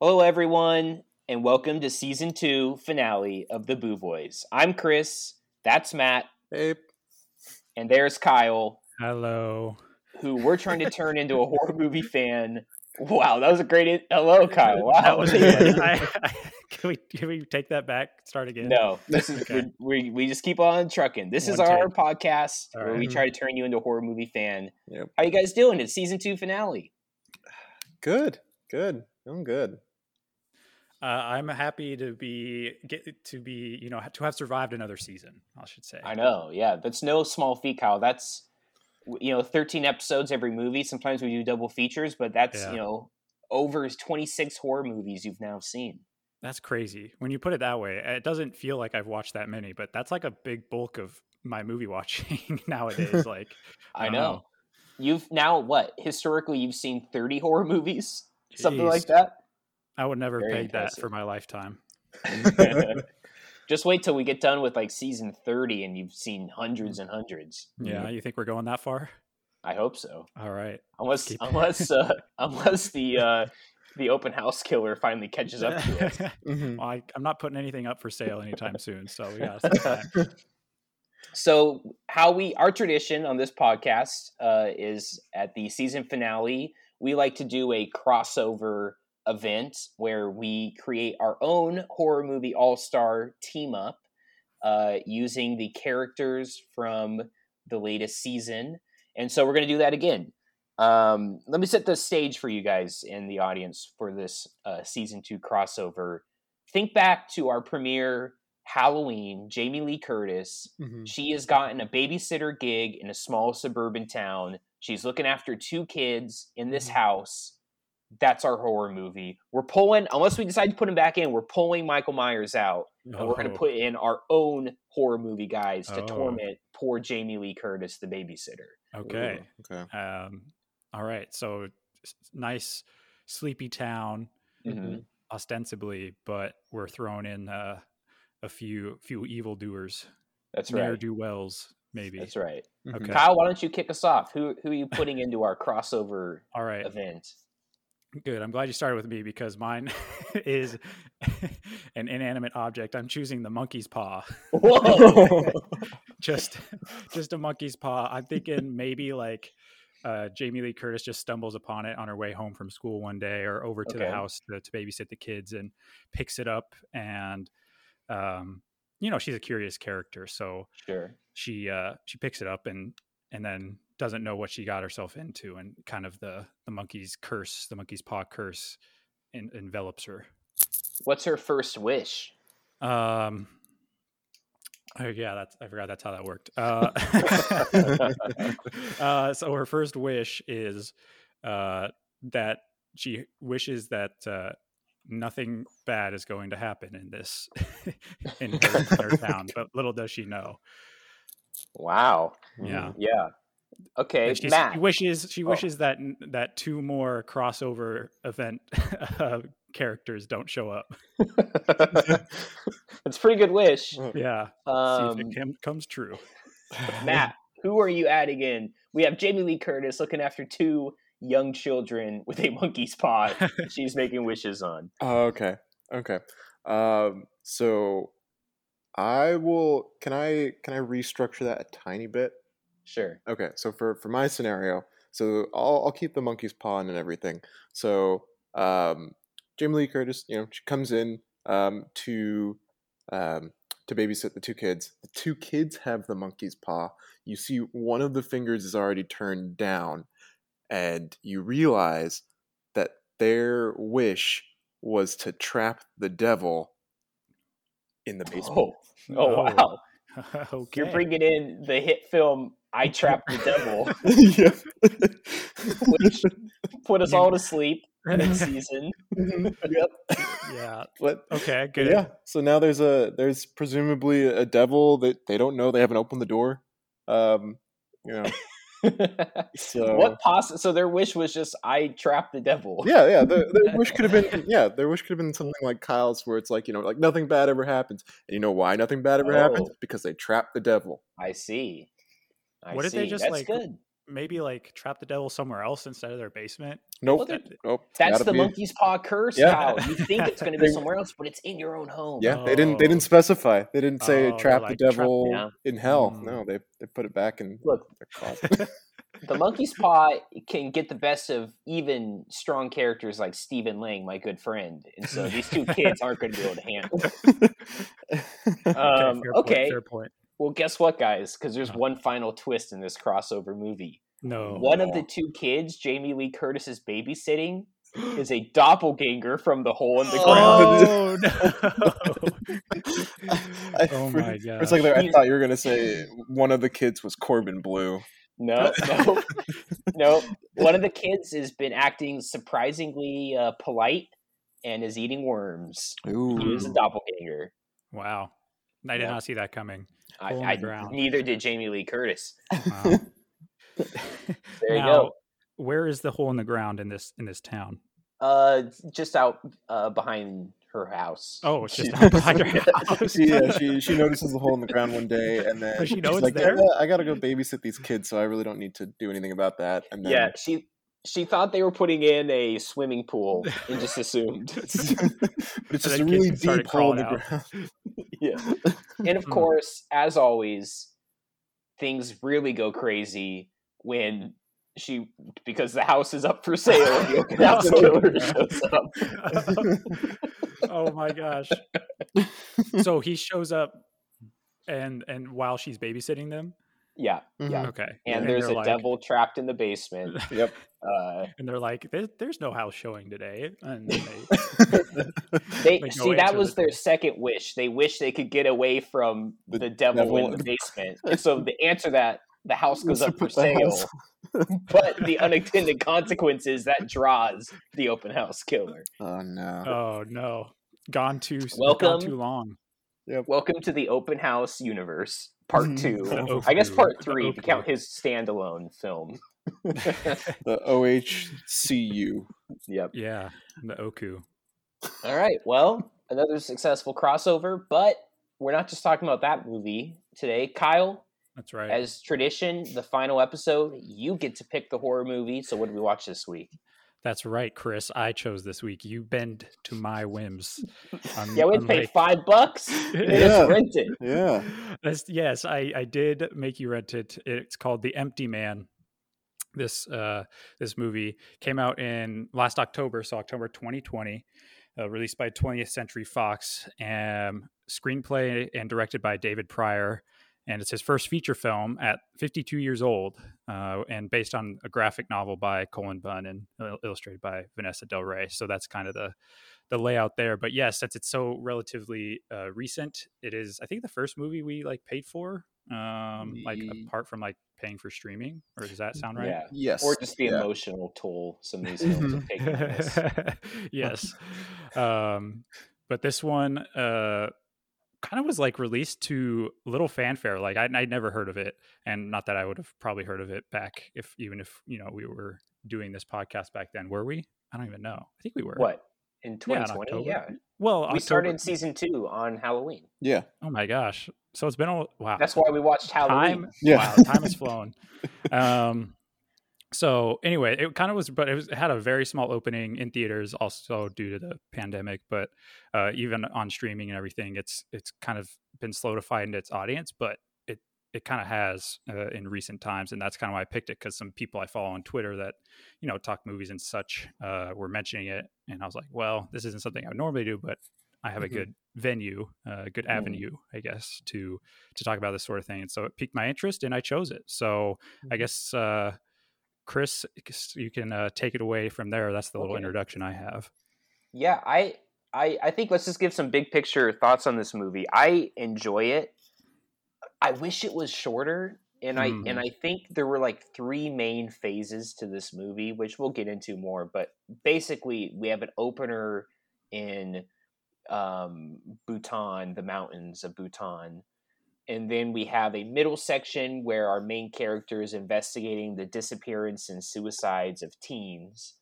Hello, everyone, and welcome to season two finale of the Boo Boys. I'm Chris. That's Matt. Hey. And there's Kyle. Hello. Who we're trying to turn into a horror movie fan. Wow, that was a great. Hello, Kyle. Wow. That was, I, I, can we can we take that back? Start again. No, this is okay. we we just keep on trucking. This One is our take. podcast All where right. we try to turn you into a horror movie fan. Yep. How you guys doing? It's season two finale. Good, good, I'm good. Uh, I'm happy to be get to be you know to have survived another season. I should say. I know, yeah, that's no small feat, Kyle. That's you know 13 episodes every movie. Sometimes we do double features, but that's yeah. you know over 26 horror movies you've now seen. That's crazy. When you put it that way, it doesn't feel like I've watched that many, but that's like a big bulk of my movie watching nowadays. Like I, I know. know. You've now what? Historically, you've seen 30 horror movies, Jeez. something like that. I would never Very pay impressive. that for my lifetime. Just wait till we get done with like season 30 and you've seen hundreds and hundreds. Yeah, you think we're going that far? I hope so. All right. Unless unless uh, unless the uh, the open house killer finally catches up to us. mm-hmm. well, I, am not putting anything up for sale anytime soon, so we got time. So, how we our tradition on this podcast uh, is at the season finale, we like to do a crossover event where we create our own horror movie all star team up uh, using the characters from the latest season. And so we're going to do that again. Um, let me set the stage for you guys in the audience for this uh, season two crossover. Think back to our premiere Halloween, Jamie Lee Curtis. Mm-hmm. She has gotten a babysitter gig in a small suburban town. She's looking after two kids in this mm-hmm. house that's our horror movie. We're pulling, unless we decide to put him back in, we're pulling Michael Myers out, oh. and we're going to put in our own horror movie guys to oh. torment poor Jamie Lee Curtis, the babysitter. Okay. Ooh, okay. Um, all right. So nice, sleepy town, mm-hmm. ostensibly, but we're throwing in uh, a few few evil doers. That's right. Ne'er do wells, maybe. That's right. Okay. Kyle, why don't you kick us off? Who who are you putting into our crossover? All right. Event. Good. I'm glad you started with me because mine is an inanimate object. I'm choosing the monkey's paw. Whoa! just, just a monkey's paw. I'm thinking maybe like uh, Jamie Lee Curtis just stumbles upon it on her way home from school one day, or over to okay. the house to, to, babysit the kids, and picks it up. And um, you know, she's a curious character, so sure she uh, she picks it up and and then doesn't know what she got herself into and kind of the the monkey's curse the monkey's paw curse in, envelops her. What's her first wish? Um oh yeah that's i forgot that's how that worked. Uh, uh so her first wish is uh that she wishes that uh nothing bad is going to happen in this in her, in her town but little does she know. Wow. Yeah. Yeah Okay, she wishes she oh. wishes that that two more crossover event uh, characters don't show up. That's a pretty good wish. Yeah, um, see if it um, comes true. Matt, who are you adding in? We have Jamie Lee Curtis looking after two young children with a monkey's paw. she's making wishes on. Oh, okay, okay. Um, so I will. Can I can I restructure that a tiny bit? Sure. Okay, so for for my scenario, so I'll I'll keep the monkey's paw and everything. So um, Jamie Lee Curtis, you know, she comes in um, to um, to babysit the two kids. The two kids have the monkey's paw. You see, one of the fingers is already turned down, and you realize that their wish was to trap the devil in the basement. Oh, oh wow! okay. You're bringing in the hit film I trapped the devil, which put us all to sleep in season. yep. Yeah. But okay, good. Yeah. So now there's a there's presumably a devil that they don't know. They haven't opened the door. Um, you know. so what poss- so their wish was just I trapped the devil. Yeah, yeah. Their, their wish could have been yeah, their wish could have been something like Kyle's where it's like, you know, like nothing bad ever happens. And you know why nothing bad ever oh. happens? Because they trapped the devil. I see. I what see. if they just That's like good. maybe like trap the devil somewhere else instead of their basement? Nope. Well, nope. That's Gotta the be- monkey's paw curse. Yeah. Kyle. You think it's going to be somewhere else, but it's in your own home. Yeah, they didn't. They Oh. didn't specify. They didn't say Oh, trap like, the trap- devil yeah. in hell. Mm. No, they they put it back in Look, their closet. the monkey's paw can get the best of even strong characters like Stephen Lang, my good friend, and so these two kids aren't going to be able to handle. it. Um, fair okay, Point, fair point. Well, guess what, guys? Because there's Oh. one final twist in this crossover movie. No. One of the two kids, Jamie Lee Curtis is babysitting, is a doppelganger from the hole in the ground. Oh no! I, Oh for, my for a second there, I thought you were gonna say one of the kids was Corbin Bleu. No, no, no. One of the kids has been acting surprisingly uh, polite and is eating worms. He is a doppelganger. wow. I did Yeah. not see that coming. I, I neither did Jamie Lee Curtis. Wow. There you go. Where is the hole in the ground in this in this town? Uh, just out uh, behind her house. Oh, it's just She- out behind her house. She, yeah, she she notices the hole in the ground one day, and then Does she know she's like, there? "Yeah, I gotta go babysit these kids, so I really don't need to do anything about that. And then, yeah. She she thought they were putting in a swimming pool and just assumed. but it's just a really deep hole in the crawling ground. yeah. And of Hmm. course, as always, things really go crazy when she because the house is up for sale and the open house Oh, killer shows up. oh my gosh. So he shows up and and while she's babysitting them. Yeah, Mhm. yeah. Okay. And there's a like- devil trapped in the basement. Yep. Uh, And they're like, there, "There's no house showing today." And they, they They go see that was the their door. second wish. They wish they could get away from The the, devil, devil in the basement. And so the answer that the house goes up for put the sale, but the unintended consequence is that draws the open house killer. oh no. oh no, gone too gone Welcome. too long. Yep. Welcome to the open house universe, part Mhm. two. I guess part three if you count his standalone film. The OHCU. yep. Yeah, the Oku. All right. Well, another successful crossover, but we're not just talking about that movie today. Kyle, That's right. as tradition, the final episode, you get to pick the horror movie. So, what did we watch this week? That's right, Chris. I chose this week. You bend to my whims. Un- Yeah, we had to pay five bucks. You made Yeah. us rent it. Yeah. That's, yes, I, I did make you rent it. It's called The Empty Man. This uh, this movie came out in last October, so October 2020, uh, released by 20th Century Fox, and screenplay and directed by David Prior. And it's his first feature film at 52 years old, uh, and based on a graphic novel by Cullen Bunn and il- illustrated by Vanessa Del Rey. So that's kind of the the layout there. But yes, since it's so relatively uh, recent, it is I think the first movie we like paid for, um, like apart from like paying for streaming. Or does that sound right? Yeah. Yes. Or just the yeah. emotional toll some of these films have taken yes. Um, but this one uh, kind of was like released to little fanfare. Like I, I'd never heard of it, and not that I would have probably heard of it back if even if you know we were doing this podcast back then. Were we? I don't even know. I think we were. What? In Yeah, in 2020? Yeah. October. Well, We October- started season two on Halloween. Yeah. Oh my gosh! So it's been a wow. That's why we watched Halloween. time. Yeah. Wow, time has flown. Um, so anyway, it kind of was, but it, was, it had a very small opening in theaters, also due to the pandemic. But uh, even on streaming and everything, it's it's kind of been slow to find its audience, but it it kind of has uh, in recent times, and that's kind of why I picked it because some people I follow on Twitter that you know talk movies and such uh, were mentioning it, and I was like, well, this isn't something I would normally do, but I have Mhm. a good venue, uh, a good Mm. avenue, I guess, to to talk about this sort of thing. And so it piqued my interest, and I chose it. So I Mhm. guess uh, Chris, you can uh, take it away from there. That's the little introduction I have. Yeah, I, I I think let's just give some big picture thoughts on this movie. I enjoy it. I wish it was shorter, and I and I think there were like three main phases to this movie, which we'll get into more. But basically, we have an opener in um, Bhutan, the mountains of Bhutan. And then we have a middle section where our main character is investigating the disappearance and suicides of teens.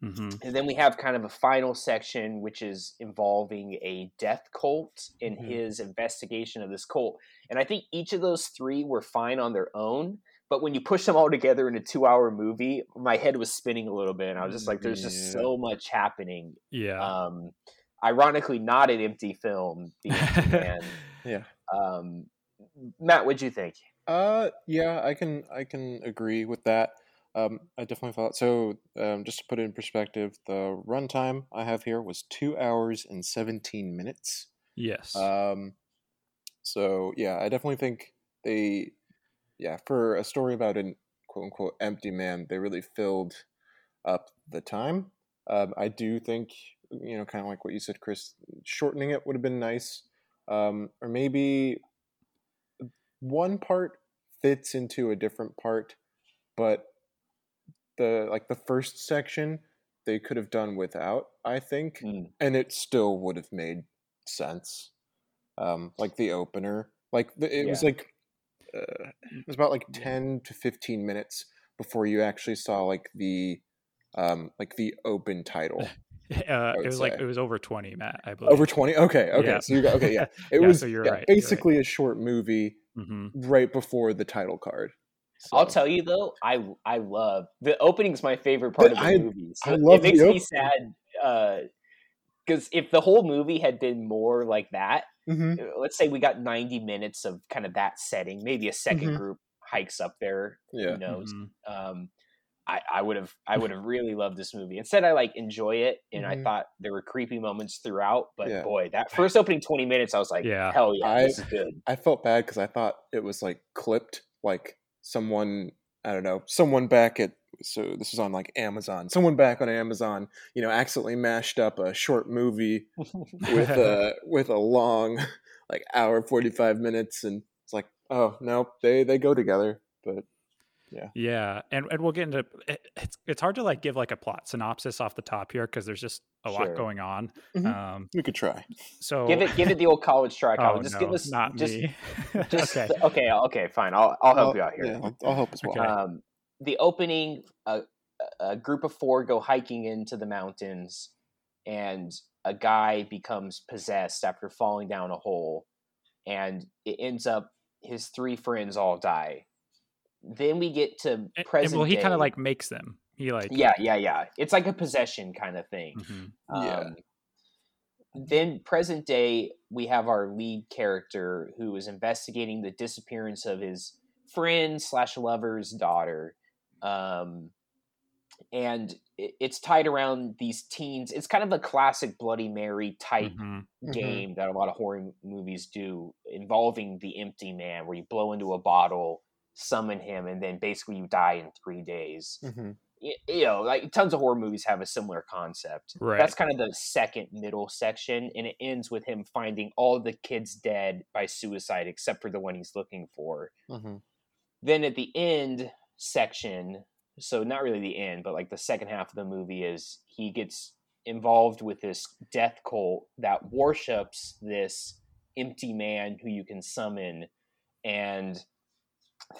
hmm And then we have kind of a final section, which is involving a death cult and Mhm. his investigation of this cult. And I think each of those three were fine on their own, but when you push them all together in a two hour movie, my head was spinning a little bit, and I was just like, "There's just so much happening." Yeah. Um, ironically, not an empty film. The empty man. Yeah. Um, Matt, what'd you think? Uh, yeah, I can I can agree with that. Um, I definitely thought so. Um, just to put it in perspective, the runtime I have here was two hours and seventeen minutes. yes. Um, so yeah, I definitely think they, yeah, for a story about an quote unquote empty man, they really filled up the time. Um, I do think you know, kind of like what you said, Chris, shortening it would have been nice, um, or maybe one part fits into a different part, but the like the first section they could have done without, I think, Mm. and it still would have made sense. Um, like the opener, like the, it was like uh, it was about like ten to fifteen minutes before you actually saw like the um like the open title uh, it was like it was over 20, Matt, I believe. over 20 okay okay Yeah. so you got okay yeah it Yeah, was so you're yeah, right, you're right. basically a short movie hmm right before the title card I'll tell you though, I I love the opening's my favorite part But of the I- movie. I love it makes me sad because if the whole movie had been more like that, Mhm. uh, let's say we got 90 minutes of kind of that setting, maybe a 2nd Mhm. group hikes up there. yeah Who knows? Mhm. Um, I, I would have I would have really loved this movie. Instead, I like enjoy it, and I Mhm. thought there were creepy moments throughout. But Yeah. boy, that first opening 20 minutes, I was like, Yeah. hell yeah, I- this is good. i felt bad because i thought it was like clipped like someone i don't know someone back at so this is on like amazon someone back on amazon you know accidentally mashed up a short movie with a with a long like hour 45 minutes and it's like oh no they they go together but Yeah, yeah and and we'll get into it, it's it's hard to like give like a plot synopsis off the top here because there's just a Sure. lot going on. Mhm. Um, we could try so Give it give it the old college try. Oh, just give no, us not just me. just okay. okay. okay fine. I'll I'll help you out here. yeah I'll, I'll help as well Okay. um, the opening, a, a group of four go hiking into the mountains, and a guy becomes possessed after falling down a hole, and it ends up his three friends all die. Then we get to And- and, present well, he kind of like makes them. He like yeah, yeah, yeah. It's like a possession kind of thing. mhm. Yeah. Um, then present day, we have our lead character who is investigating the disappearance of his friend slash lover's daughter, um, and it, it's tied around these teens. It's kind of a classic Bloody Mary type Mhm. Mhm. game that a lot of horror movies do, involving the empty man, where you blow into a bottle, summon him, and then basically you die in three days Mhm. y- you know, like tons of horror movies have a similar concept. Right. That's kind of the second middle section, and it ends with him finding all the kids dead by suicide except for the one he's looking for. Mhm. Then at the end section, so not really the end, but like the second half of the movie is he gets involved with this death cult that worships this empty man who you can summon and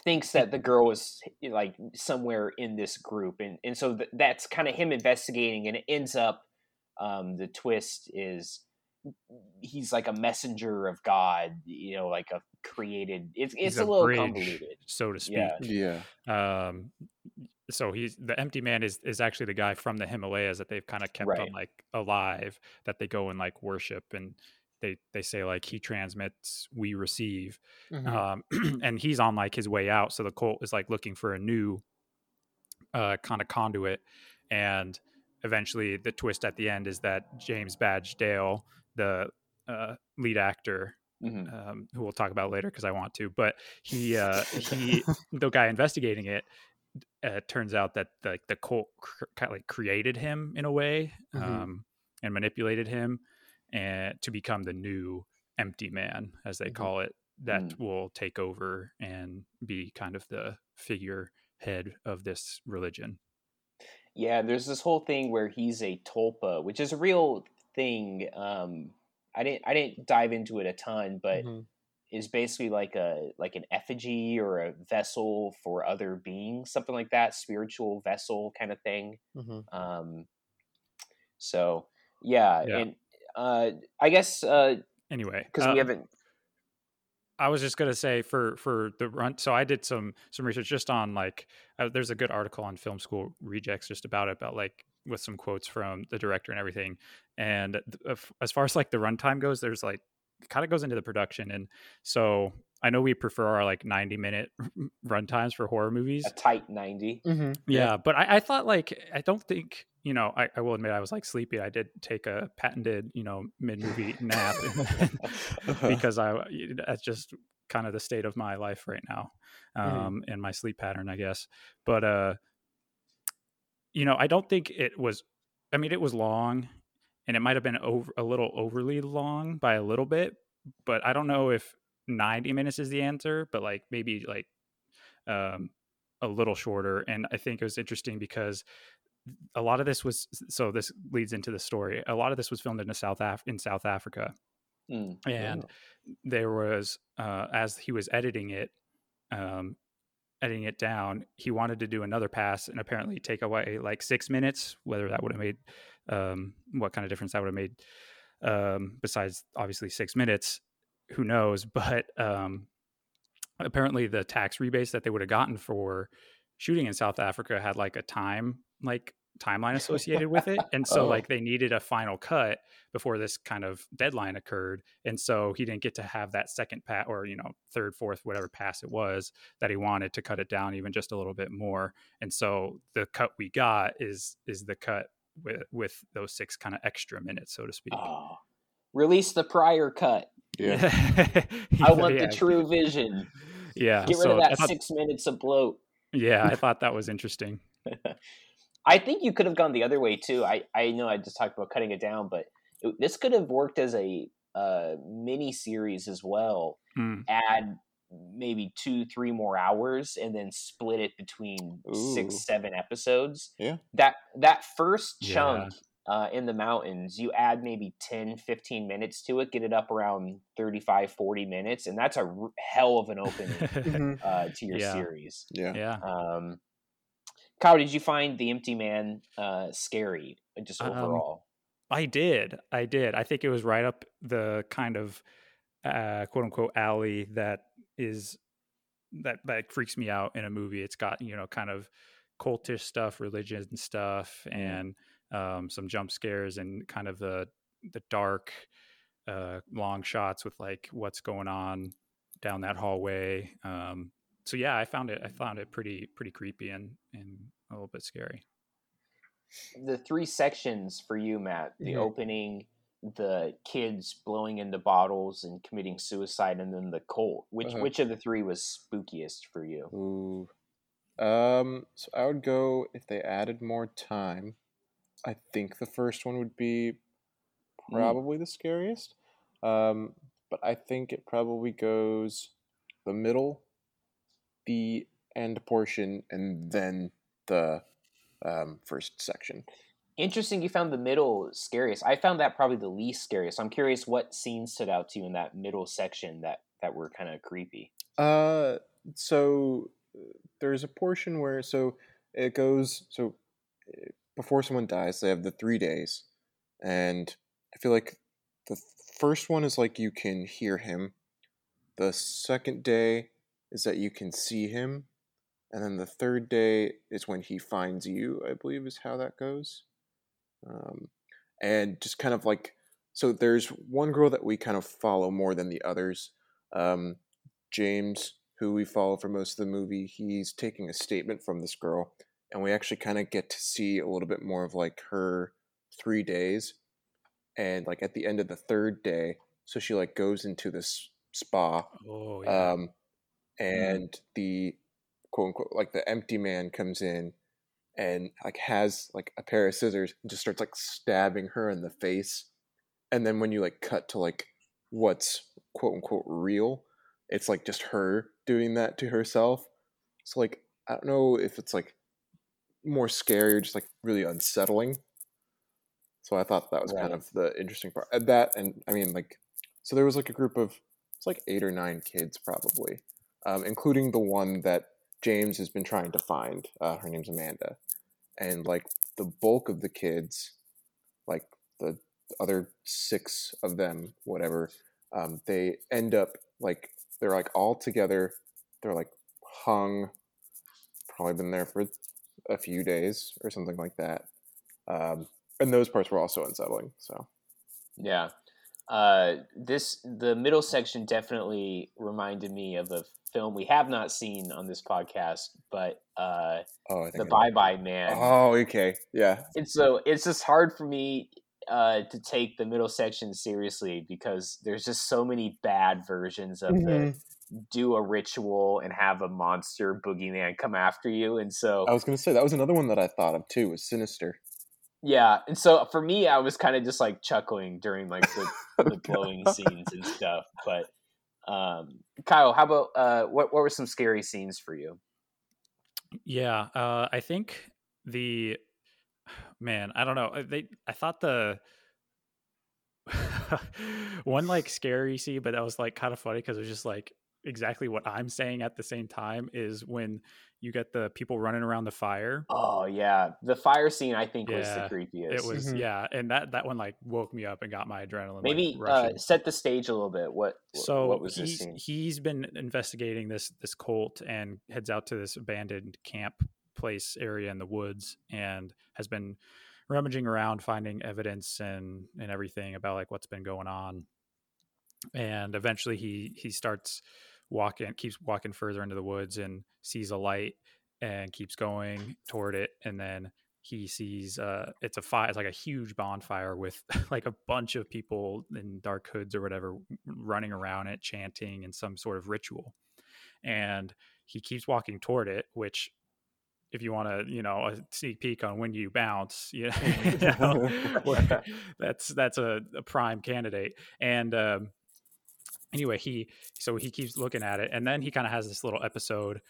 thinks that the girl is like somewhere in this group and and so th- that's kind of him investigating and it ends up um the twist is he's like a messenger of god you know like a created it's it's He's a, little bridge, convoluted so to speak. Yeah. yeah Um, so he's the empty man is is actually the guy from the Himalayas that they've kind of kept Right. on like alive that they go and like worship and they they say like he transmits we receive Mhm. um and he's on like his way out so the cult is like looking for a new uh kind of conduit and eventually the twist at the end is that james badge dale the uh lead actor Mhm. um, who we'll talk about later because I want to. But he, uh, he, the guy investigating it, uh, turns out that the the cult cr- kind of like created him in a way Mhm. um, and manipulated him and to become the new empty man, as they Mhm. call it, that will take over and be kind of the figure head of this religion. Yeah, there's this whole thing where he's a tulpa, which is a real thing. Um, I didn't I didn't dive into it a ton, but Mhm. is basically like a like an effigy or a vessel for other beings, something like that, spiritual vessel kind of thing. Mhm. Um, so yeah, Yeah. and uh, I guess because Anyway, we uh, haven't I was just gonna say for for the run. So I did some some research just on like uh, there's a good article on Film School Rejects just about it about like with some quotes from the director and everything. And th- as far as like the runtime goes, there's like it kind of goes into the production, and so I know we prefer our like 90 minute runtimes for horror movies. A tight 90. Mm-hmm. Yeah, but I, I, thought like I don't think you know I, I, will admit I was like sleepy. I did take a patented you know mid movie nap because I that's just kind of the state of my life right now mm-hmm. um, mm-hmm. and my sleep pattern, I guess. But uh, you know, I don't think it was. I mean, it was long, and it might have been over a little overly long by a little bit. But I don't know if 90 minutes is the answer, but like maybe like um, a little shorter. And I think it was interesting because a lot of this was so this leads into the story. A lot of this was filmed in South Af- in South Africa, mm, and yeah. there was uh, as he was editing it, um, editing it down, he wanted to do another pass and apparently take away like six minutes. Whether that would have made um, what kind of difference that would have made, um, besides obviously six minutes, who knows? But um, apparently, the tax rebates that they would have gotten for shooting in South Africa had like a time like timeline associated with it and so oh. like they needed a final cut before this kind of deadline occurred and so he didn't get to have that second pass or you know third fourth whatever pass it was that he wanted to cut it down even just a little bit more and so the cut we got is is the cut with with those six kind of extra minutes so to speak oh, release the prior cut yeah. I want yeah. the true vision. Yeah. Get rid so of that thought, six minutes of bloat. Yeah, I thought that was interesting. I think you could have gone the other way too. I, I know I just talked about cutting it down, but it, this could have worked as a uh, mini series as well. Mm. Add maybe two, three more hours, and then split it between Ooh. six, seven episodes. Yeah. That that first chunk uh, in the mountains, you add maybe 10, 15 minutes to it, get it up around 35, 40 minutes, and that's a r- hell of an opening mm-hmm. uh, to your yeah. series. Yeah. Yeah. Um, Kyle, did you find the Empty Man uh, scary, uh, just um, overall? Um, I did. I did. I think it was right up the kind of uh, quote unquote alley that is that that freaks me out in a movie. It's got you know kind of cultish stuff, religion stuff, mm-hmm. and um, some jump scares and kind of the the dark uh, long shots with like what's going on down that hallway. Um, so yeah, I found it. I found it pretty pretty creepy and and a little bit scary. The three sections for you, Matt. The mm-hmm. opening, the kids blowing into bottles and committing suicide, and then the cult. Which uh-huh. which of the three was spookiest for you? Ooh. Um, so I would go if they added more time I think the first one would be hmm. probably mm. the scariest. Um, but I think it probably goes the middle, the end portion, and then the um, first section. Interesting, you found the middle scariest. I found that probably the least scariest. I'm curious what scenes stood out to you in that middle section that that were kind of creepy. Uh, so there's a portion where so it goes so before someone dies, they have the three days, and I feel like the first one is like you can hear him. The second day is that you can see him, and then the third day is when he finds you. I believe is how that goes. Um, and just kind of like so, there's one girl that we kind of follow more than the others. Um, James, who we follow for most of the movie, he's taking a statement from this girl and we actually kind of get to see a little bit more of like her three days and like at the end of the third day so she like goes into this spa oh, yeah. um mm-hmm. and the quote unquote like the empty man comes in and like has like a pair of scissors and just starts like stabbing her in the face and then when you like cut to like what's quote unquote real it's like just her doing that to herself so like i don't know if it's like more scary or just like really unsettling. So I thought that was right. kind of the interesting part. Uh, that and I mean like so there was like a group of it's like eight or nine kids probably, um, including the one that James has been trying to find. Uh, her name's Amanda, and like the bulk of the kids, like the other six of them, whatever, um, they end up like they're like all together. They're like hung. Probably been there for a few days or something like that. Um, and those parts were also unsettling. So, yeah, uh, this the middle section definitely reminded me of a film we have not seen on this podcast, but uh, oh, the Bye Bye Man. Oh, okay, yeah. And so it's just hard for me uh, to take the middle section seriously because there's just so many bad versions of mm-hmm. the do a ritual and have a monster boogeyman come after you, and so I was going to say that was another one that I thought of too. Was Sinister. Yeah, and so for me, I was kind of just like chuckling during like the, oh, the blowing scenes and stuff. But um, Kyle, how about uh, what what were some scary scenes for you? Yeah, uh, I think the man, I don't know. Uh, they, I thought the one like scary scene, but that was like kind of funny because it was just like exactly what I'm saying at the same time is when you get the people running around the fire. Oh yeah, the fire scene I think yeah, was the creepiest. It was mm-hmm. yeah, and that that one like woke me up and got my adrenaline. Maybe like, uh, set the stage a little bit. What so what was this scene? He's been investigating this this cult and heads out to this abandoned camp place area in the woods and has been rummaging around finding evidence and and everything about like what's been going on and eventually he he starts walking keeps walking further into the woods and sees a light and keeps going toward it and then he sees uh it's a fire it's like a huge bonfire with like a bunch of people in dark hoods or whatever running around it chanting in some sort of ritual and he keeps walking toward it which if you want to, you know, a sneak peek on when you bounce, you know, that's that's a, a, prime candidate. And um, anyway, he so he keeps looking at it, and then he kind of has this little episode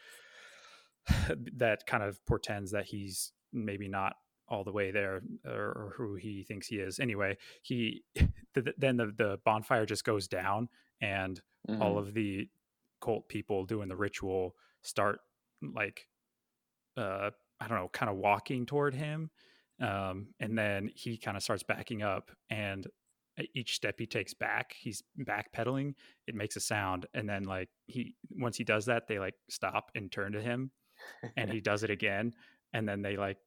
that kind of portends that he's maybe not all the way there or, who he thinks he is. Anyway, he the, then the the bonfire just goes down, and mm-hmm. all of the cult people doing the ritual start like uh I don't know, kind of walking toward him. Um, and then he kind of starts backing up and each step he takes back, he's backpedaling, it makes a sound. And then like he once he does that, they like stop and turn to him and he does it again. And then they like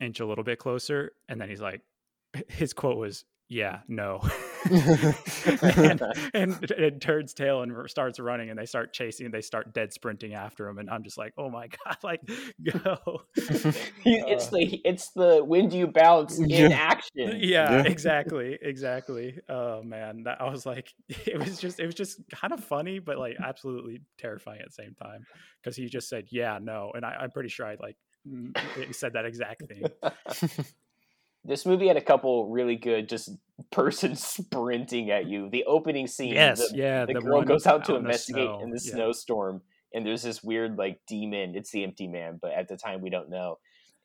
inch a little bit closer. And then he's like his quote was, Yeah, no. and, and, it turns tail and starts running and they start chasing and they start dead sprinting after him and i'm just like oh my god like go. It's uh, the it's the when do you bounce in yeah. action? Yeah, yeah, exactly exactly. Oh man that i was like it was just it was just kind of funny but like absolutely terrifying at the same time because he just said yeah no and I, i'm pretty sure i like said that exact thing this movie had a couple really good just person sprinting at you. The opening scene, yes, the, yeah, the, the girl goes out to investigate in the yeah. snowstorm, and there's this weird like demon. It's the empty man, but at the time we don't know.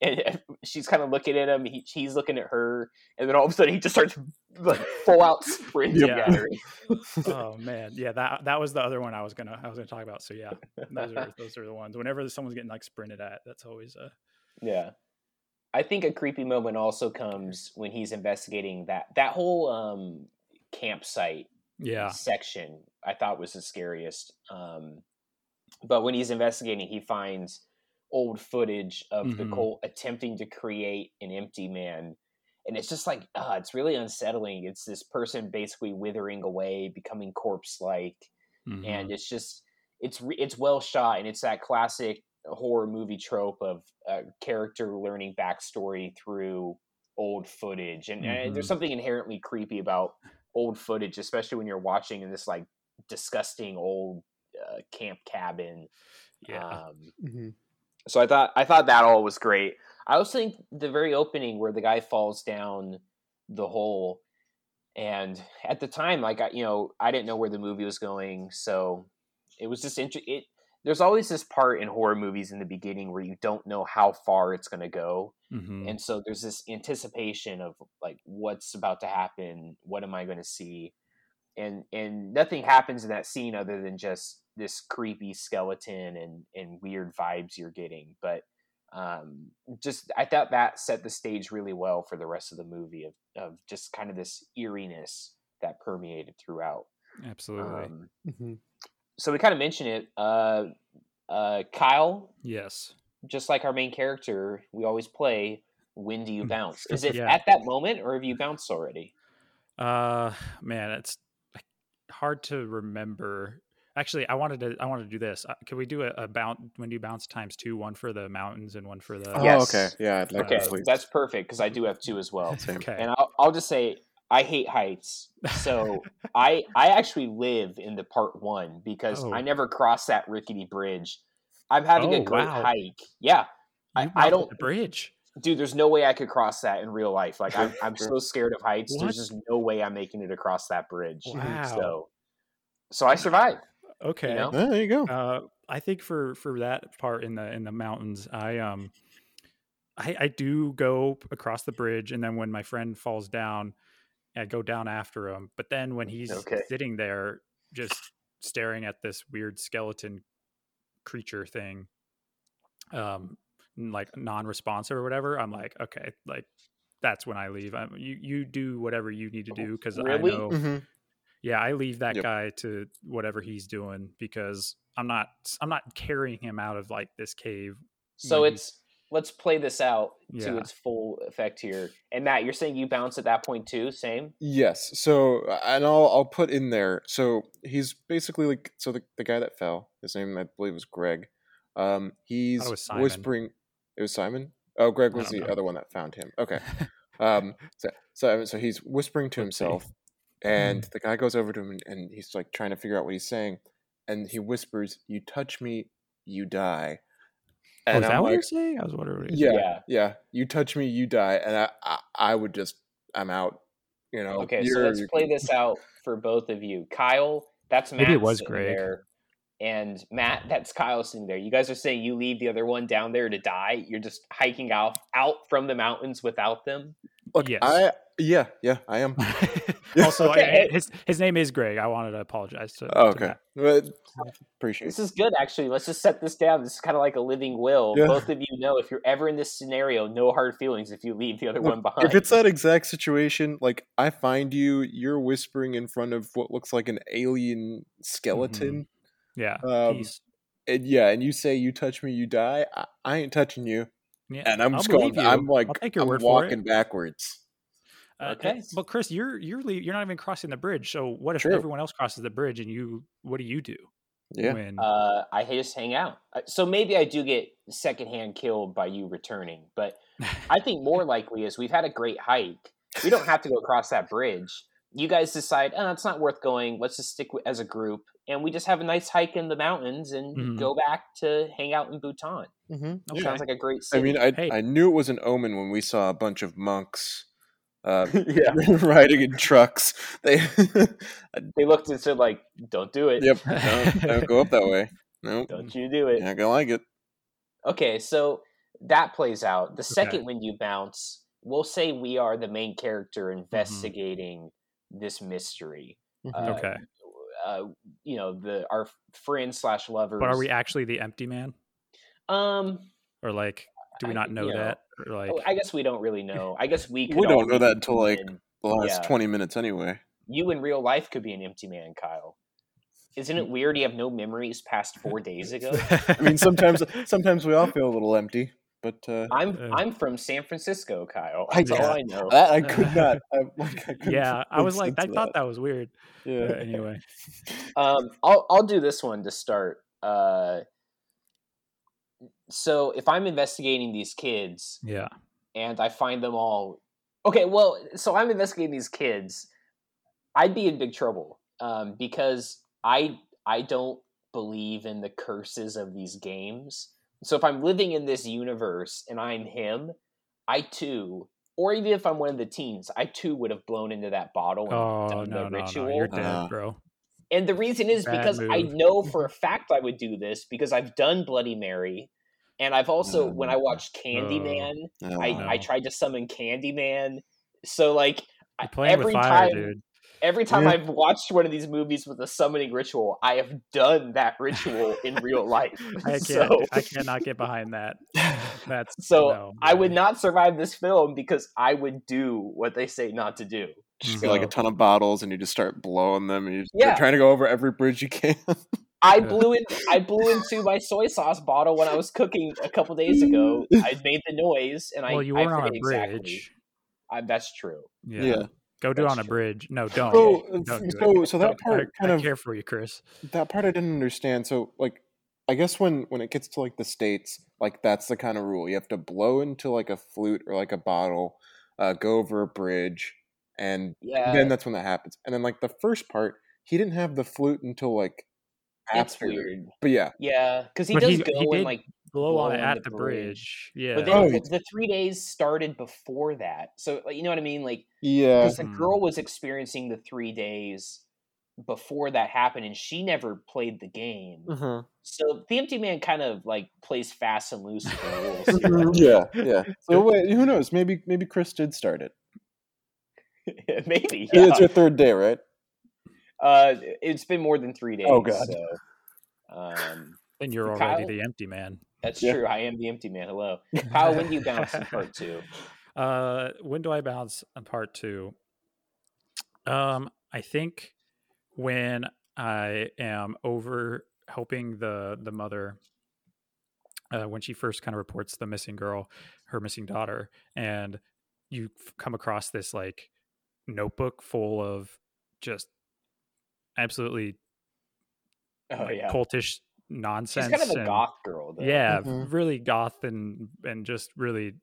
And she's kind of looking at him. He, he's looking at her, and then all of a sudden he just starts like full out sprinting yeah. at her. oh man, yeah that that was the other one I was gonna I was gonna talk about. So yeah, those are those are the ones. Whenever someone's getting like sprinted at, that's always a yeah. I think a creepy moment also comes when he's investigating that that whole um, campsite yeah. section. I thought was the scariest. Um, but when he's investigating, he finds old footage of mm-hmm. the cult attempting to create an empty man, and it's just like uh, it's really unsettling. It's this person basically withering away, becoming corpse-like, mm-hmm. and it's just it's it's well shot, and it's that classic horror movie trope of a character learning backstory through old footage, and, mm-hmm. and, there's something inherently creepy about old footage, especially when you're watching in this like disgusting old uh, camp cabin. Yeah. Um, mm-hmm. So I thought I thought that all was great. I also think the very opening where the guy falls down the hole, and at the time, like I, you know, I didn't know where the movie was going, so it was just interesting. It there's always this part in horror movies in the beginning where you don't know how far it's going to go. Mm-hmm. and so there's this anticipation of like what's about to happen what am i going to see? And and nothing happens in that scene other than just this creepy skeleton and and weird vibes you're getting. But um just i thought that set the stage really well for the rest of the movie of of just kind of this eeriness that permeated throughout. Absolutely. Um, mm-hmm so we kind of mentioned it. Uh, uh, Kyle, Yes. just like our main character, we always play. When do you bounce? Is it Yeah. at that moment, or have you bounced already? Uh, man, it's hard to remember. Actually, I wanted to. I wanted to do this. Uh, Could we do a, a bounce? When do you bounce times two? One for the mountains and one for the. Oh, Yes. okay. Yeah, I'd like Okay, that's perfect because I do have two as well. Same. Okay. And I'll, I'll just say I hate heights. So I I actually live in the part one because Oh. I never crossed that rickety bridge. I'm having a Oh, great wow. hike. Yeah, I- I don't- the bridge. dude. There's no way I could cross that in real life. Like I'm I'm so scared of heights. What? There's just no way I'm making it across that bridge. Wow. So so I survived. Okay. know? Ah, there you go. Uh, I think for for that part in the in the mountains, I um, I I do go across the bridge, and then when my friend falls down, I go down after him. But then when he's Okay. sitting there, just staring at this weird skeleton creature thing, um, like non-responsive or whatever, I'm like, okay, like that's when I leave. I'm, you you do whatever you need to do because Really? I know Mhm. yeah i leave that Yep. guy to whatever he's doing because i'm not i'm not carrying him out of like this cave So it's let's play this out to its full effect here. And Matt, you're saying you bounce at that point too? Same. Yes. So, and I'll I'll put in there. So he's basically like so the, the guy that fell. His name I believe was Greg. Um, he's was Simon. whispering. It was Simon. Oh, Greg was the know. other one that found him. Okay. Um, so so so he's whispering to Let's see. himself, and the guy goes over to him and, and he's like trying to figure out what he's saying, and he whispers, "You touch me, you die." Oh, is I'm that what like, you're saying i was wondering what yeah, Yeah. yeah, You touch me, you die, and I, I, I would just, I'm out. You know. Okay, so let's play this out for both of you. Kyle, that's Matt Maybe it was sitting Greg. there. And Matt, that's Kyle sitting there. You guys are saying you leave the other one down there to die. You're just hiking out out from the mountains without them. Look, Yes. I, yeah, yeah, I am. also I- his his name is greg i wanted to apologize to, Oh, okay, Matt. but appreciate. This it. is good, actually. Let's just set this down. This is kind of like a living will. Yeah. Both of you know if you're ever in this scenario, no hard feelings if you leave the other Look, one behind. If it's that exact situation, like I find you, you're whispering in front of what looks like an alien skeleton, yeah Um, peace. and yeah, and you say you touch me, you die. I, I ain't touching you, yeah and I'm I'll just going. you. I'm like, I'll take your I'm word for it. walking backwards. Uh, Okay. uh, but Chris, you're you're le- you're not even crossing the bridge. So what if True. everyone else crosses the bridge and you? What do you do? Yeah, When uh, I just hang out. Uh, So maybe I do get secondhand killed by you returning, but I think more likely is we've had a great hike. We don't have to go across that bridge. You guys decide, oh, it's not worth going. Let's just stick with, as a group, and we just have a nice hike in the mountains and Mhm. go back to hang out in Bhutan. mm-hmm. Okay. Sounds like a great I mean, I Hey. I knew it was an omen when we saw a bunch of monks. Uh, yeah, riding in trucks. They, they looked and said, like, don't do it. yep, no, don't go up that way. No, Don't you do it. you're not gonna like it. Okay, so that plays out. The Okay. second when you bounce, we'll say we are the main character Mm-hmm. investigating this mystery. Mhm. Uh, Okay. Uh, you know, the our friend slash lovers. but are we actually the empty man, Um, or like, do we not know you know, that? Or like, oh, I guess we don't really know. I guess we could We don't know that until, like, in- The last Yeah. twenty minutes, anyway. you in real life could be an empty man, Kyle. Isn't it weird you have no memories past four days ago? I mean, sometimes sometimes we all feel a little empty, but uh, I'm Uh, I'm from San Francisco, Kyle. I- That's all I know. that I could not. I, like, I yeah, I was like, I sense thought that was weird. that. Yeah. anyway, Um, I'll I'll do this one to start. Uh, so if I'm investigating these kids yeah, and I find them all, okay, well, so I'm investigating these kids, I'd be in big trouble um, because I I don't believe in the curses of these games. So if I'm living in this universe and I'm him, I too, or even if I'm one of the teens, I too would have blown into that bottle and Oh done no, the no, ritual. no, you're dead, Uh, bro. And the reason is Bad because I know for a fact I would do this because I've done Bloody Mary. And I've also, when I watched oh. Candyman, No. I, I tried to summon Candyman. So, like, I- You're every with fire, time, dude. every time Yeah. I've watched one of these movies with a summoning ritual, I have done that ritual in real life. I can't. so, I cannot get behind that. That's so no, I would not survive this film because I would do what they say not to do. just get like a ton of bottles and you just start blowing them and you just, Yeah. you're trying to go over every bridge you can. I blew in. I blew into my soy sauce bottle when I was cooking a couple days ago. I made the noise, and well, I. you were on a bridge. Exactly. I, that's true. Yeah. Yeah. Go do it That's on a true. bridge. No, don't. So, don't do so, so that Don't- part I, kind I of care for you, Chris. that part I didn't understand. So like I guess when when it gets to like the states, like that's the kind of rule. You have to blow into like a flute or like a bottle, uh, go over a bridge, and Yeah, then that's when that happens. And then like the first part, he didn't have the flute until like it's after. weird. But yeah, Yeah, because he But does he- go he and like Blow on it at the the bridge. bridge. Yeah. But then Oh, the, the three days started before that. So, like, you know what I mean? Like, yeah, because the girl was experiencing the three days before that happened, and she never played the game. Mhm. So the Empty Man kind of like plays fast and loose rules. yeah, yeah. So wait, who knows? Maybe maybe Chris did start it. Maybe. Yeah. Yeah. It's your third day, right? Uh, it's been more than three days. Oh, God. So, um, Then you're Kyle? already the empty man. that's Yeah. true. I am the Empty Man. Hello, Kyle. When do you bounce in part two? Uh, when do I bounce in part two? Um, I think when I am over helping the the mother uh, when she first kind of reports the missing girl, her missing daughter, and you f- come across this like notebook full of just absolutely Oh like, yeah, cultish nonsense. she's nonsense. kind of a and- goth girl. Though. yeah, Mhm. really goth and and just really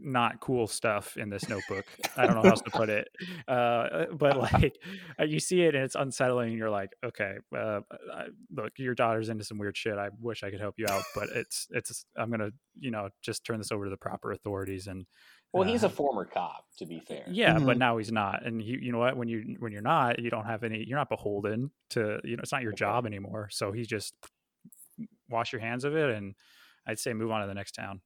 not cool stuff in this notebook. I don't know how else to put it. Uh, but like uh, you see it and it's unsettling. And you're like, okay, uh, I, look, your daughter's into some weird shit. I wish I could help you out, but it's it's. I'm gonna you know just turn this over to the proper authorities and. Well, he's a uh, former cop, to be fair. yeah, but Mhm. now he's not, and you you know what? When you when you're not, you don't have any. You're not beholden to you know. It's not your job anymore. So he just wash your hands of it, and I'd say move on to the next town.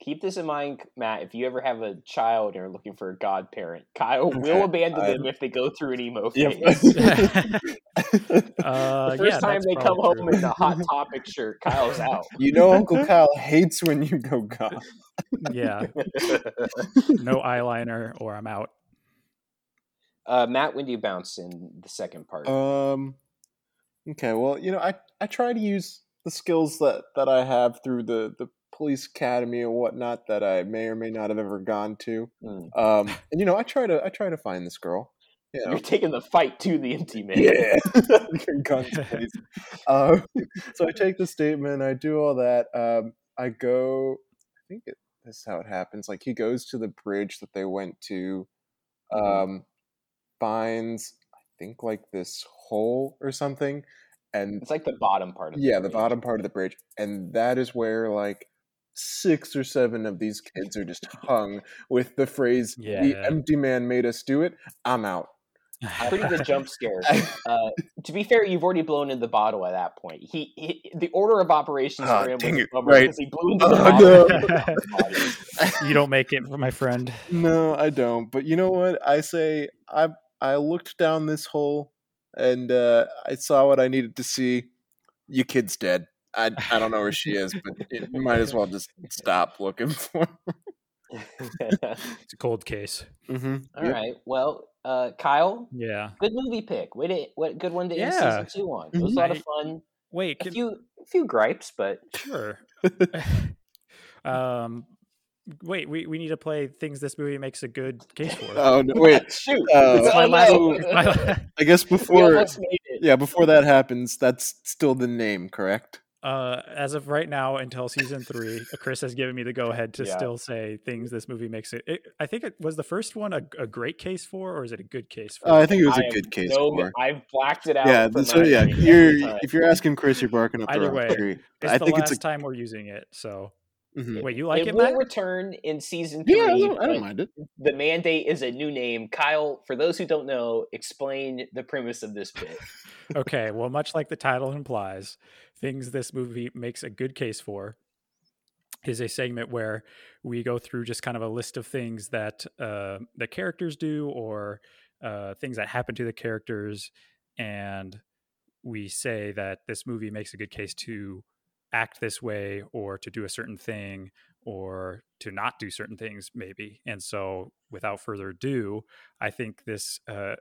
Keep this in mind, Matt. If you ever have a child and are looking for a godparent, Kyle will abandon I- them if they go through an emo Yep. phase. Uh, the first yeah, time they come probably home true. in a hot topic shirt, Kyle's out. you know, Uncle Kyle hates when you go goth. yeah, no eyeliner or I'm out. uh, Matt, when do you bounce in the second part? Um. Okay. Well, you know, I I try to use the skills that that I have through the the police academy and whatnot that I may or may not have ever gone to. Hmm. Um. And you know, I try to I try to find this girl. You know. You're taking the fight to the empty man. Yeah. Um, so I take the statement. I do all that. Um, I go. I think it, this is how it happens. Like he goes to the bridge that they went to. Mhm. Um, finds I think like this hole or something, and It's like the bottom part of yeah, the bridge. bottom part of the bridge, and that is where like six or seven of these kids are just hung with the phrase "the empty man made us do it." I'm out. Pretty good jump scare. Uh, to be fair, you've already blown in the bottle at that point. He, he the order of operations for him was it, bummer right. he blew into the Oh, bottle. no. you don't make it, for my friend. No, I don't. But you know what? I say I I looked down this hole and uh, I saw what I needed to see. You kid's dead. I I don't know where she is, but it, you might as well just stop looking for. her. It's a cold case. Mm-hmm. All right. Well, uh, Kyle, Yeah. good movie pick. Way to, what good one to end Yeah. season two on. It was a lot of fun. Wait, A can, few, a few gripes, but sure. um, wait, we, we need to play things this movie makes a good case for. Oh no! Wait. shoot. Uh, It's my Oh, last- no. it's my- I guess before almost made it. yeah before that happens, that's still the name, correct? Uh, as of right now, until season three, Chris has given me the go ahead to Yeah. still say things this movie makes it. it I think it was the first one a, a great case for, or is it a good case for? Uh, I think it was I a good case. no- for. I've blacked it out. Yeah, from so yeah, you're if you're asking Chris, you're barking up the wrong way, tree. it's I the think last it's a time we're using it. So mhm. wait, you like it it, will Matt? return in season three. yeah. I don't, I don't mind it. The mandate is a new name. Kyle, for those who don't know, explain the premise of this bit. okay, well, much like the title implies, things this movie makes a good case for is a segment where we go through just kind of a list of things that uh, the characters do or uh, things that happen to the characters, and we say that this movie makes a good case to act this way or to do a certain thing or to not do certain things maybe and so without further ado i think this uh,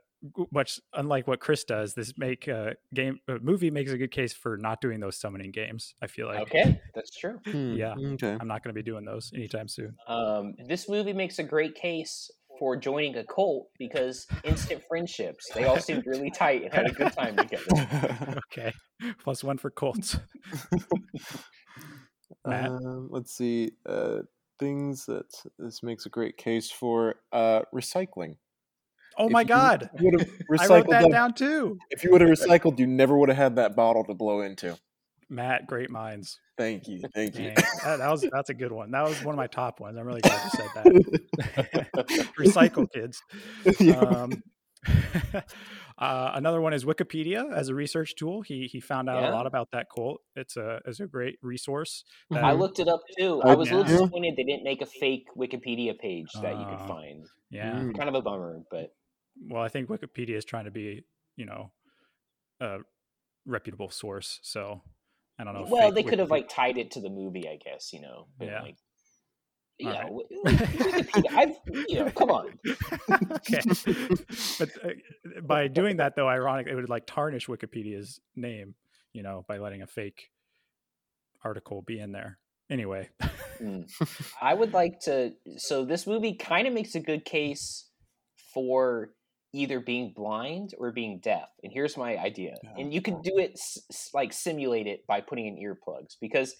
much unlike what Chris does, this make uh, game uh, movie makes a good case for not doing those summoning games. I feel like okay, that's true. Hmm, Yeah. Okay. I'm not going to be doing those anytime soon. Um, this movie makes a great case for joining a cult because instant friendships. They all seemed really tight and had a good time together. Okay, plus one for cults. Um, let's see. Uh, things that this makes a great case for uh, recycling. Oh If my God, would I wrote that that- down too. If you would have recycled, you never would have had that bottle to blow into. Matt, great minds. Thank you. Thank you. That, that was that's a good one. That was one of my top ones. I'm really glad you said that. Recycle, kids. Um, uh, another one is Wikipedia as a research tool. He he found out Yeah. a lot about that cult. It's a it's a great resource. I looked it up too. I I was a little disappointed they didn't make a fake Wikipedia page that you could Uh, find. yeah. Mm. Kind of a bummer, but Well, I think Wikipedia is trying to be you know a reputable source. So I don't know. well, they could have like tied it to the movie, I guess. You know, Yeah. like, yeah, right. Wi- I've, you know, come on. okay. but uh, by doing that, though, ironic, it would like tarnish Wikipedia's name, you know, by letting a fake article be in there. Anyway, Mm. I would like to. So this movie kind of makes a good case for either being blind or being deaf. And here's my idea. Yeah. And you can do it s- s- like simulate it by putting in earplugs because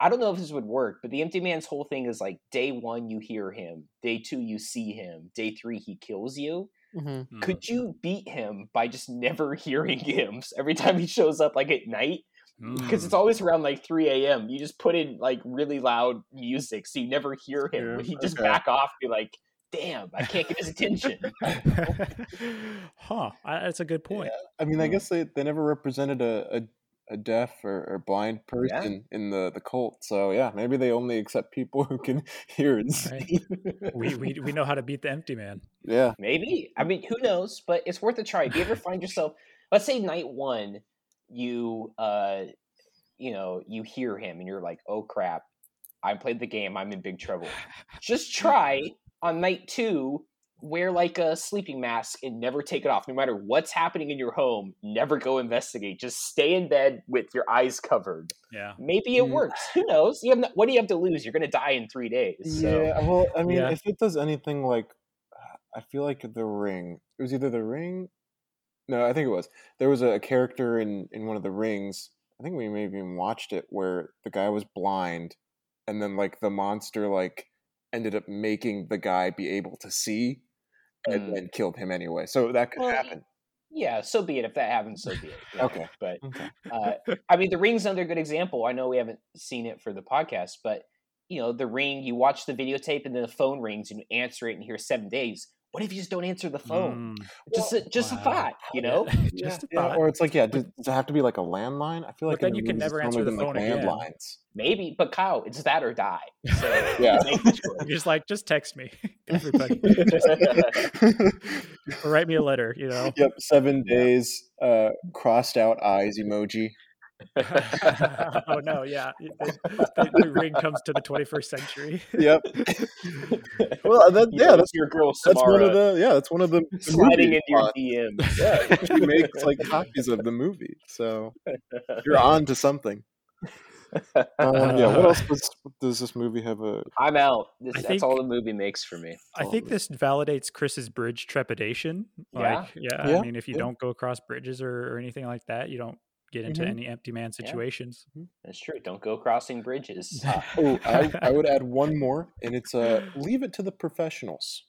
I don't know if this would work, but the empty man's whole thing is like day one you hear him, day two you see him, day three he kills you. Mhm. Hmm. Could you beat him by just never hearing him every time he shows up like at night? because Mm. it's always around like 3 a.m. You just put in like really loud music so you never hear him. Yeah, he just okay. back off, be like, damn, I can't get his attention. huh? I, that's a good point. I mean, I Hmm. guess they, they never represented a, a, a deaf or, or blind person in the, the cult. So yeah, maybe they only accept people who can hear and see. We, we we know how to beat the empty man. Yeah. Maybe. I mean, who knows? But it's worth a try. If you ever find yourself, let's say night one, you uh, you know, you hear him and you're like, oh crap, I played the game. I'm in big trouble. Just try on night two. Wear like a sleeping mask and never take it off. No matter what's happening in your home, never go investigate. Just stay in bed with your eyes covered. Yeah. Maybe it Mm. works. Who knows? You have no, what do you have to lose? You're going to die in three days. So. Yeah. Well, I mean, Yeah. if it does anything like, I feel like the ring. It was either the ring. No, I think it was. There was a character in in one of the rings. I think we maybe even watched it where the guy was blind, and then like the monster like ended up making the guy be able to see, and Mm. then killed him anyway. So that could Well, happen. Yeah, so be it. If that happens, so be it. know, Okay. But uh, I mean, the ring's another good example. I know we haven't seen it for the podcast, but you know, the ring. You watch the videotape, and then the phone rings, and you answer it, and here's seven days. What if you just don't answer the phone? Mm, just a, just wow. a thought, you know. just a Yeah, or it's like, yeah, does, does it have to be like a landline? I feel like then you can movies it's never answer the been, like, phone again. landlines. Maybe, but Kyle, it's that or die. So Yeah. make the choice. You're just like, just text me, everybody. Just write me a letter. You know. Yep, seven days, uh, crossed out eyes emoji. oh no, yeah. The, the- the ring comes to the 21st century. Yep. well, that, yeah, that's your girl that's one of the yeah, that's one of the, the sliding movie into your plots. DMs. Yeah, she makes like copies of the movie, so you're on to something. Um, yeah, what else does, does this movie have? A I'm out. This, I that's all the movie makes for me. I think this validates Chris's bridge trepidation. Yeah. Like, yeah, Yeah, I mean, if you yeah. don't go across bridges or, or anything like that, you don't get into Mhm. any empty man Yeah. situations. That's true. Don't go crossing bridges. Uh, oh, I, I would add one more, and it's uh, leave it to the professionals.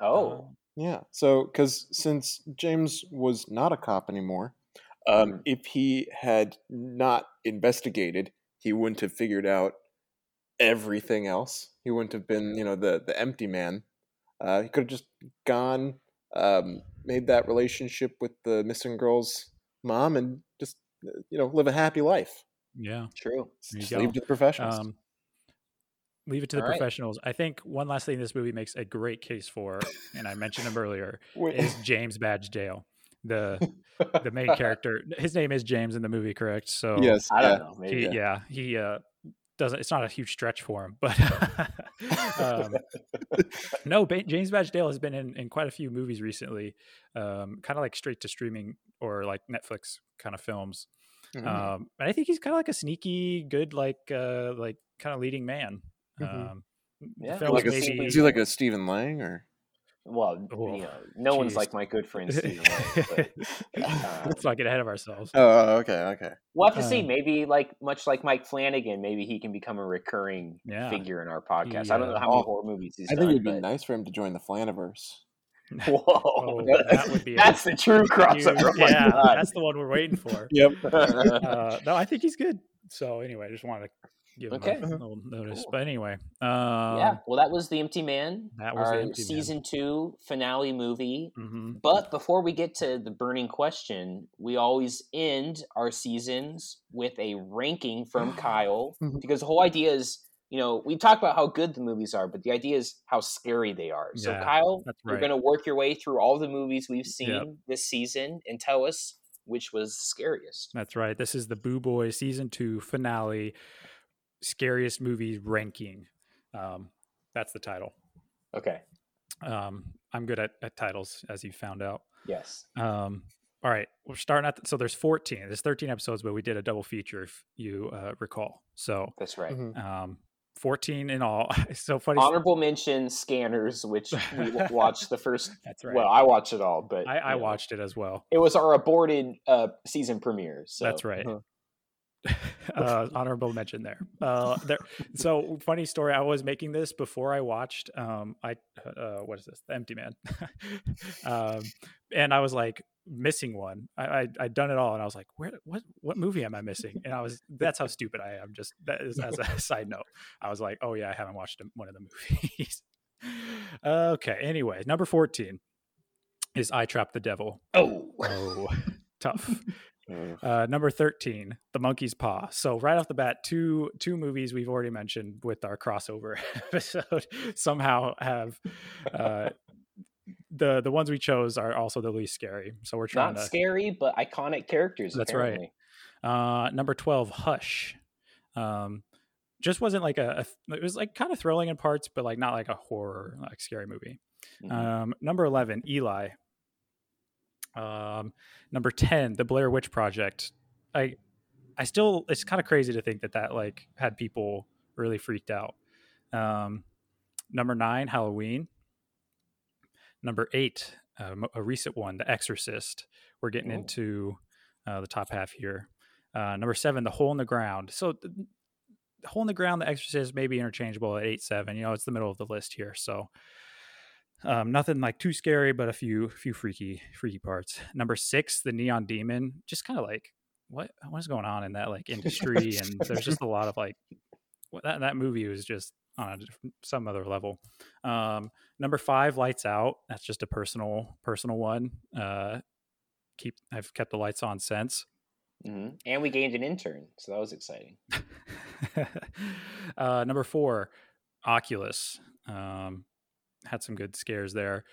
oh, Yeah. So, because since James was not a cop anymore, um, Mhm. if he had not investigated, he wouldn't have figured out everything else. He wouldn't have been, you know, the the empty man. Uh, he could have just gone, um, made that relationship with the missing girl's mom, and just, uh, you know, live a happy life. yeah. true. There Just go. leave it to the professionals. Um, leave it to the All right. professionals. I think one last thing this movie makes a great case for, and I mentioned him earlier, is James Badge Dale. The the main character. His name is James in the movie, correct? So yes. I yeah. don't know. Maybe. he, yeah, he uh, doesn't. It's not a huge stretch for him, but um, no, ba- James Badge Dale has been in, in quite a few movies recently, um, kind of like straight to streaming or like Netflix kind of films. Mhm. Um, and I think he's kind of like a sneaky, good, like uh, like kind of leading man. Mhm. Um, Yeah, like a, maybe- is he like a Stephen Lang or? Well, Oh, you know, no one's like my good friend Stephen Lang. But, uh, Let's not get ahead of ourselves. Oh, okay, okay. we'll have to see. Um, Maybe like much like Mike Flanagan, maybe he can become a recurring Yeah. figure in our podcast. He, I don't know how many oh, horror movies he's I done. think it'd be but- nice for him to join the Flaniverse. Whoa, Oh, that would be a that's the true You- crossover. Oh yeah, that's the one we're waiting for. Yep. Uh, no, I think he's good. So anyway, I just wanted to give him Okay. a little notice. Cool. But anyway, um, yeah, well, that was the Empty Man. That was The our Empty Man. season two finale movie. mhm. But before we get to the burning question, we always end our seasons with a ranking from Kyle Mhm. because the whole idea is, you know, we talk about how good the movies are, but the idea is how scary they are. So, Yeah, Kyle, that's you're going to work your way through all the movies we've seen Yep. this season and tell us which was the scariest. That's right. This is the Boo Boy season two finale, scariest movies ranking. Um, that's the title. Okay. Um, I'm good at, at titles, as you found out. Yes. Um, all right, we're starting at the, so there's 14. There's 13 episodes, but we did a double feature, if you uh, recall. So That's right. Mhm. um, 14 in all. It's so funny. Honorable mention Scanners, which we watched the first. That's right. Well, I watched it all, but I, I watched it as well. It was our aborted uh, season premiere. So That's right. uh-huh. uh, honorable mention there. Uh, there. So funny story. I was making this before I watched. Um, I uh, what is this? The Empty Man. um, and I was like missing one. I, I I'd done it all, and I was like, where? What? What movie am I missing? And I was. That's how stupid I am. Just that is as a side note. I was like, oh yeah, I haven't watched one of the movies. okay. Anyway, number fourteen is I Trapped the Devil. Oh. Oh, tough. Uh, Uh, number 13, The Monkey's Paw. So right off the bat, two two movies we've already mentioned with our crossover episode somehow have uh, the the ones we chose are also the least scary. So we're trying Not to scary, but iconic characters. That's right. uh, number 12, Hush. Um, just wasn't like a, a it was like kind of thrilling in parts, but like not like a horror like scary movie. Mhm. Um, number 11, Eli. Um, number 10, The Blair Witch Project. I, I still, it's kind of crazy to think that that like had people really freaked out. Um, number nine, Halloween. Number eight, um, a recent one, The Exorcist. We're getting Oh. into uh, the top half here. Uh, number seven, The Hole in the Ground. So, th- the Hole in the Ground, The Exorcist may be interchangeable at eight seven. You know, it's the middle of the list here. So, um, nothing like too scary, but a few few freaky freaky parts. Number six, the Neon Demon, just kind of like what what is going on in that like industry, and there's just a lot of like what, that that movie was just on a some other level. Um, number five, Lights Out. That's just a personal personal one. Uh, keep I've kept the lights on since. Mhm. And we gained an intern, so that was exciting. uh, number four, Oculus. Um, had some good scares there.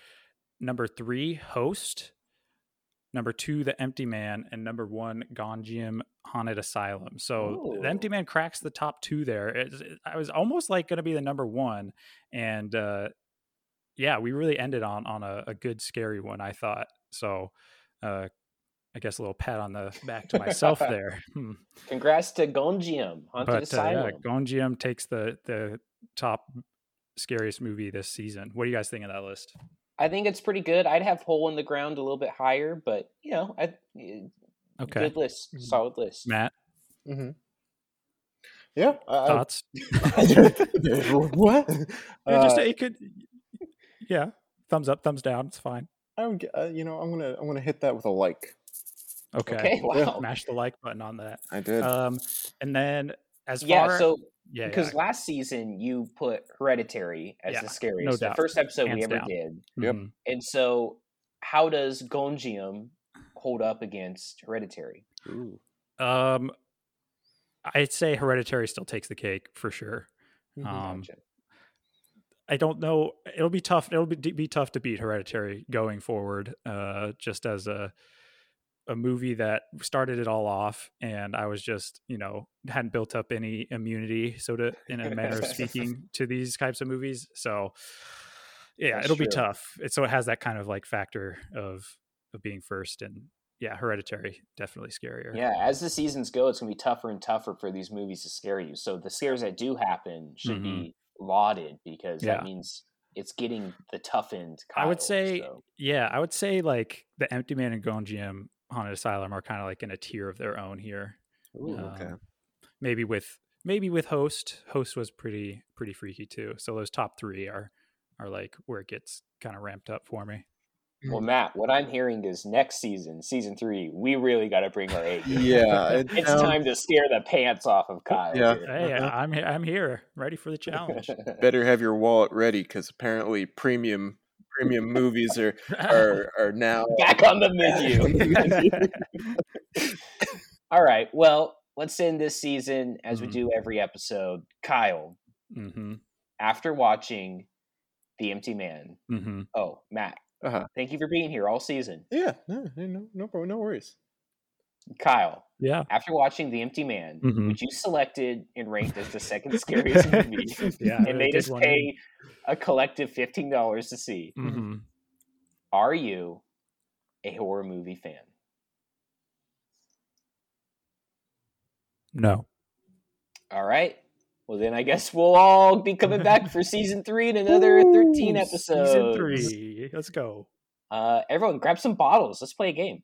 Number three, Host. Number two, The Empty Man, and number one, Gonjiam Haunted Asylum. So The Empty Man cracks the top two there. It's- it- I was almost like going to be the number one, and uh, yeah, we really ended on on a, a good scary one. I thought so. Uh, I guess a little pat on the back to myself there. Hmm Congrats to Gonjiam, Haunted but uh, yeah, Asylum. Gonjiam takes the the top scariest movie this season. What do you guys think of that list? I think it's pretty good. I'd have Hole in the Ground a little bit higher, but you know, I, eh, Okay, good list, Mhm. solid list. Matt, mm-hmm. Yeah. I, I- thoughts? what? Yeah, just Uh, it could, yeah, thumbs up, thumbs down. It's fine. I would, g- uh, you know, I'm gonna I'm gonna hit that with a like. Okay, Okay, wow. mash the like button on that. I did. Um, and then as Yeah, far so yeah, because yeah. last season you put Hereditary as Yeah, the no scariest, the first episode we ever down. did. Yep. Mhm. And so, how does Gonjiam hold up against Hereditary? Ooh. Um, I'd say Hereditary still takes the cake for sure. Mhm. Um, Gotcha. I don't know. It'll be tough. It'll be, be tough to beat Hereditary going forward. Uh, just as a a movie that started it all off, and I was just, you know, hadn't built up any immunity, so to in a manner of speaking, to these types of movies. So, yeah, That's it'll be tough. It, so it has that kind of like factor of of being first, and yeah, Hereditary definitely scarier. Yeah, as the seasons go, it's gonna be tougher and tougher for these movies to scare you. So the scares that do happen should be lauded because Mm-hmm. Yeah. that means it's getting the toughened. Kind of I would say, so. yeah, I would say like the Empty Man and Gonjiam Haunted Asylum are kind of like in a tier of their own here. Ooh, Um, okay. Maybe with maybe with Host. Host was pretty pretty freaky too. So those top three are are like where it gets kind of ramped up for me. Well, Matt, what I'm hearing is next season, season three, we really got to bring our A. Yeah, it it's sounds- time to scare the pants off of Kyle. Yeah. here. Hey, I'm he- I'm here, ready for the challenge. Better have your wallet ready because apparently premium premium movies are are are now Back on the menu. All right. Well, let's end this season as we Mhm. do every episode. Kyle, hmm after watching The Empty Man, hmm oh, Matt, Uh-huh. thank you for being here all season. yeah no no no no, no worries. Kyle, Yeah. after watching The Empty Man, Mhm. which you selected and ranked as the second scariest movie, Yeah, and made us pay a collective $15 to see, hmm are you a horror movie fan? No. All right. Well, then I guess we'll all be coming back for season three and another 13 episodes. Season three. Let's go. Uh, everyone, grab some bottles. Let's play a game.